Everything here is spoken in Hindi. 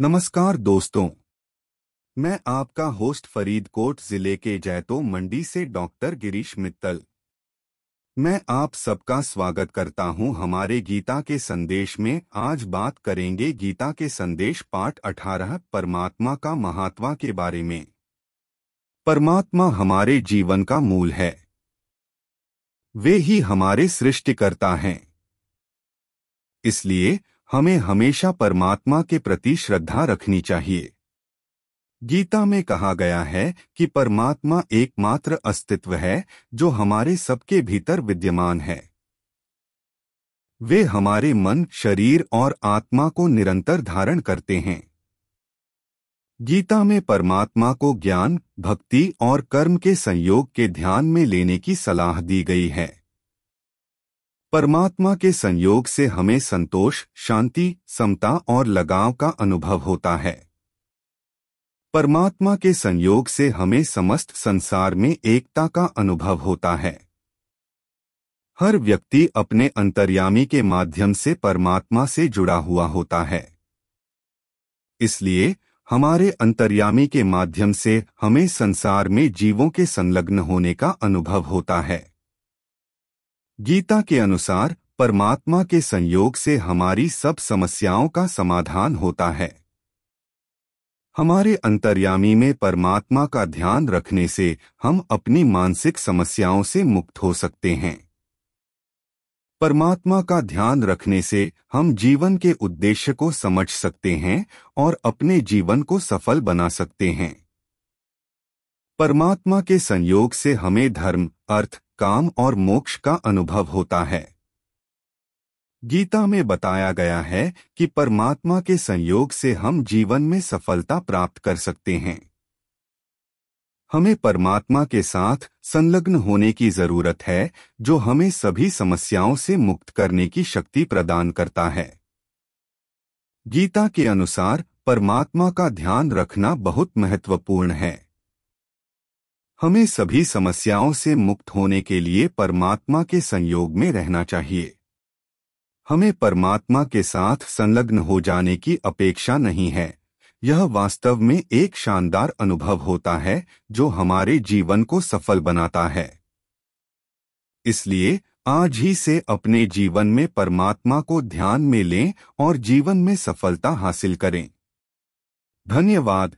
नमस्कार दोस्तों। मैं आपका होस्ट फरीदकोट ज़िले के जैतो मंडी से डॉक्टर गिरीश मित्तल। मैं आप सबका स्वागत करता हूँ हमारे गीता के संदेश में। आज बात करेंगे गीता के संदेश पाठ 18 परमात्मा का महात्मा के बारे में। परमात्मा हमारे जीवन का मूल है। वे ही हमारे सृष्टिकर्ता हैं। इसलिए हमें हमेशा परमात्मा के प्रति श्रद्धा रखनी चाहिए। गीता में कहा गया है कि परमात्मा एकमात्र अस्तित्व है, जो हमारे सबके भीतर विद्यमान है। वे हमारे मन, शरीर और आत्मा को निरंतर धारण करते हैं। गीता में परमात्मा को ज्ञान, भक्ति और कर्म के संयोग के ध्यान में लेने की सलाह दी गई है। परमात्मा के संयोग से हमें संतोष, शांति, समता और लगाव का अनुभव होता है। परमात्मा के संयोग से हमें समस्त संसार में एकता का अनुभव होता है। हर व्यक्ति अपने अंतर्यामी के माध्यम से परमात्मा से जुड़ा हुआ होता है। इसलिए, हमारे अंतर्यामी के माध्यम से हमें संसार में जीवों के संलग्न होने का अनुभव होता है। गीता के अनुसार, परमात्मा के संयोग से हमारी सब समस्याओं का समाधान होता है। हमारे अंतर्यामी में परमात्मा का ध्यान रखने से हम अपनी मानसिक समस्याओं से मुक्त हो सकते हैं। परमात्मा का ध्यान रखने से हम जीवन के उद्देश्य को समझ सकते हैं और अपने जीवन को सफल बना सकते हैं। परमात्मा के संयोग से हमें धर्म, अर्थ काम और मोक्ष का अनुभव होता है। गीता में बताया गया है कि परमात्मा के संयोग से हम जीवन में सफलता प्राप्त कर सकते हैं। हमें परमात्मा के साथ संलग्न होने की ज़रूरत है, जो हमें सभी समस्याओं से मुक्त करने की शक्ति प्रदान करता है। गीता के अनुसार परमात्मा का ध्यान रखना बहुत महत्वपूर्ण है। हमें सभी समस्याओं से मुक्त होने के लिए परमात्मा के संयोग में रहना चाहिए। हमें परमात्मा के साथ संलग्न हो जाने की अपेक्षा नहीं है। यह वास्तव में एक शानदार अनुभव होता है, जो हमारे जीवन को सफल बनाता है। इसलिए, आज ही से अपने जीवन में परमात्मा को ध्यान में लें और जीवन में सफलता हासिल करें। धन्यवाद।